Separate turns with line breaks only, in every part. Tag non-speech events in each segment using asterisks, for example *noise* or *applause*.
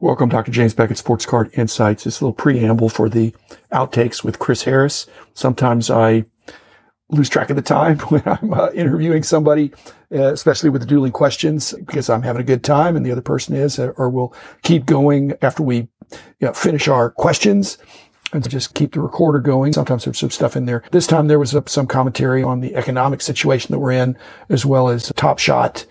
Welcome, Dr. James Beckett, Sports Card Insights. This little preamble for the outtakes with Chris Harris. Sometimes I lose track of the time *laughs* when I'm uh, interviewing somebody, uh, especially with the dueling questions, because I'm having a good time and the other person is, uh, or we'll keep going after we you know, finish our questions and just keep the recorder going. Sometimes there's some stuff in there. This time there was some commentary on the economic situation that we're in, as well as Top Shot.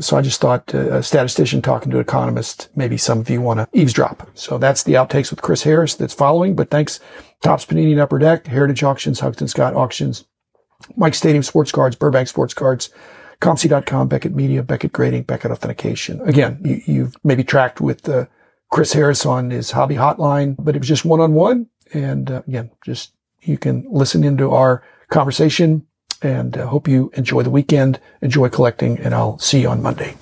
So I just thought uh, a statistician talking to an economist, maybe some of you want to eavesdrop. So that's the outtakes with Chris Harris that's following. But thanks, Topps Panini and Upper Deck, Heritage Auctions, Huggins Scott Auctions, Mike Stadium Sports Cards, Burbank Sports Cards, ComC.com, Beckett Media, Beckett Grading, Beckett Authentication. Again, you, have maybe tracked with uh, Chris Harris on his hobby hotline, but it was just one on one. And uh, again, just you can listen into our conversation and uh, hope you enjoy the weekend, enjoy collecting, and I'll see you on Monday.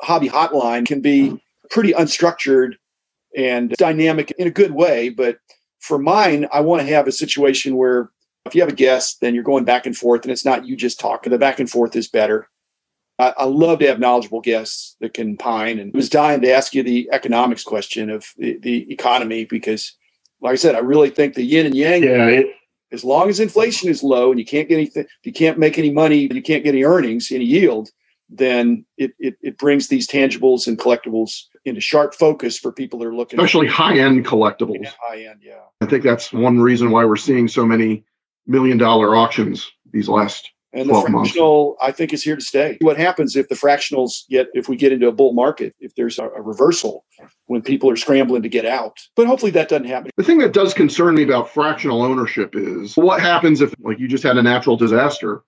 Hobby hotline can be pretty unstructured and dynamic in a good way, but for mine, I want to have a situation where if you have a guest, then you're going back and forth, and it's not you just talking. The back and forth is better. I, I love to have knowledgeable guests that can pine. And I was dying to ask you the economics question of the, the economy because, like I said, I really think the yin and yang.
Yeah, it,
as long as inflation is low and you can't get anything, you can't make any money, you can't get any earnings, any yield, then it, it, it brings these tangibles and collectibles into sharp focus for people that are looking
especially high end collectibles.
Yeah, high end, yeah.
I think that's one reason why we're seeing so many million dollar auctions these last
and the fractional, months. I think, is here to stay. What happens if the fractionals get, if we get into a bull market, if there's a, a, reversal when people are scrambling to get out? But hopefully that doesn't happen.
The thing that does concern me about fractional ownership is what happens if, like, you just had a natural disaster?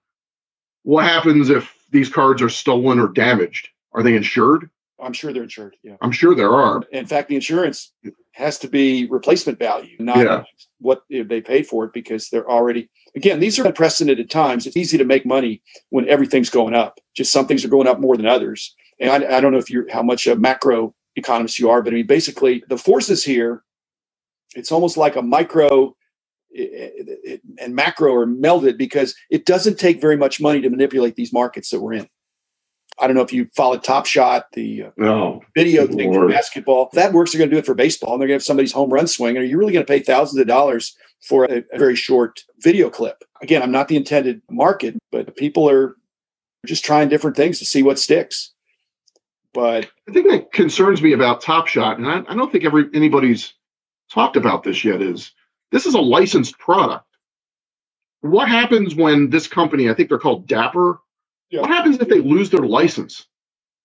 What happens if these cards are stolen or damaged? Are they insured?
I'm sure they're insured. Yeah.
I'm sure there are.
In fact, the insurance has to be replacement value, not yeah. what they paid for it, because they're already again, these are unprecedented times. It's easy to make money when everything's going up. Just some things are going up more than others. And I, I don't know if you're how much a macro economist you are, but I mean, basically, the forces here, it's almost like a micro eh, eh, eh, and macro are melded because it doesn't take very much money to manipulate these markets that we're in. I don't know if you followed Top Shot, the uh,
oh,
video thing for basketball. that works, they're going to do it for baseball, and they're going to have somebody's home run swing. Are you really going to pay thousands of dollars for a, a very short video clip? Again, I'm not the intended market, but people are just trying different things to see what sticks. But
I think that concerns me about Top Shot, and I, I don't think every anybody's talked about this yet. Is this is a licensed product? What happens when this company, I think they're called Dapper, yeah. What happens if they lose their license?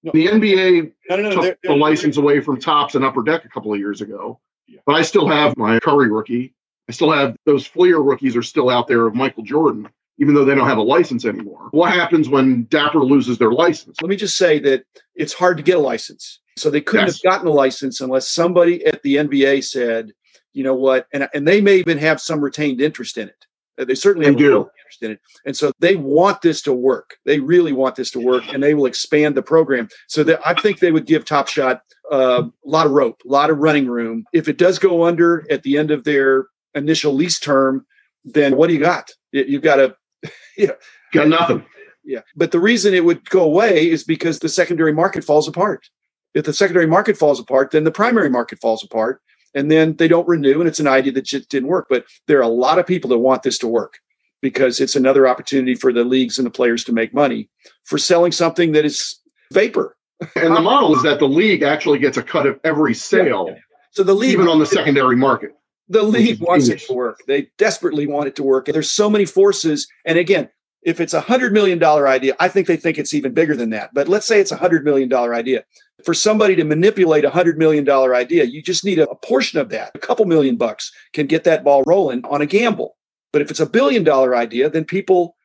No. The NBA no, no, took they're, they're, the license away from Topps and Upper Deck a couple of years ago, yeah. but I still have my Curry rookie. I still have those Fleer rookies are still out there of Michael Jordan, even though they don't have a license anymore. What happens when Dapper loses their license?
Let me just say that it's hard to get a license. So they couldn't yes. have gotten a license unless somebody at the NBA said, you know what, and, and they may even have some retained interest in it. They certainly have do. interest in it. And so they want this to work. They really want this to work and they will expand the program. So that I think they would give Top Shot uh, a lot of rope, a lot of running room. If it does go under at the end of their initial lease term, then what do you got? You've got to,
you know, got nothing.
Yeah. But the reason it would go away is because the secondary market falls apart. If the secondary market falls apart, then the primary market falls apart and then they don't renew and it's an idea that just didn't work. But there are a lot of people that want this to work because it's another opportunity for the leagues and the players to make money for selling something that is vapor. *laughs*
And the model is that the league actually gets a cut of every sale yeah.
so the league
even on the secondary market
the league wants it to work. They desperately want it to work. And there's so many forces. And again if it's a hundred million dollar idea, I think they think it's even bigger than that. But let's say it's a hundred million dollar idea. For somebody to manipulate a hundred million dollar idea, you just need a, a, portion of that. A couple million bucks can get that ball rolling on a gamble. But if it's a billion dollar idea, then people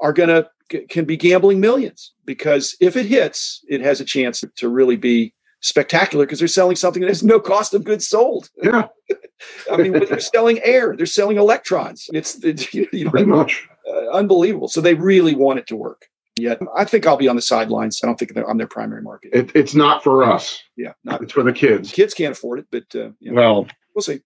are going to can be gambling millions because if it hits, it has a chance to really be spectacular because they're selling something that has no cost of goods sold.
Yeah. *laughs*
I mean, they're selling air, they're selling electrons. It's, it's *laughs* you know,
pretty much
uh, unbelievable. So they really want it to work. Yet I think I'll be on the sidelines. I don't think I'm their primary market.
It, it's not for us.
Yeah, not
it's for the kids.
Kids can't afford it, but uh,
you know, well,
we'll see.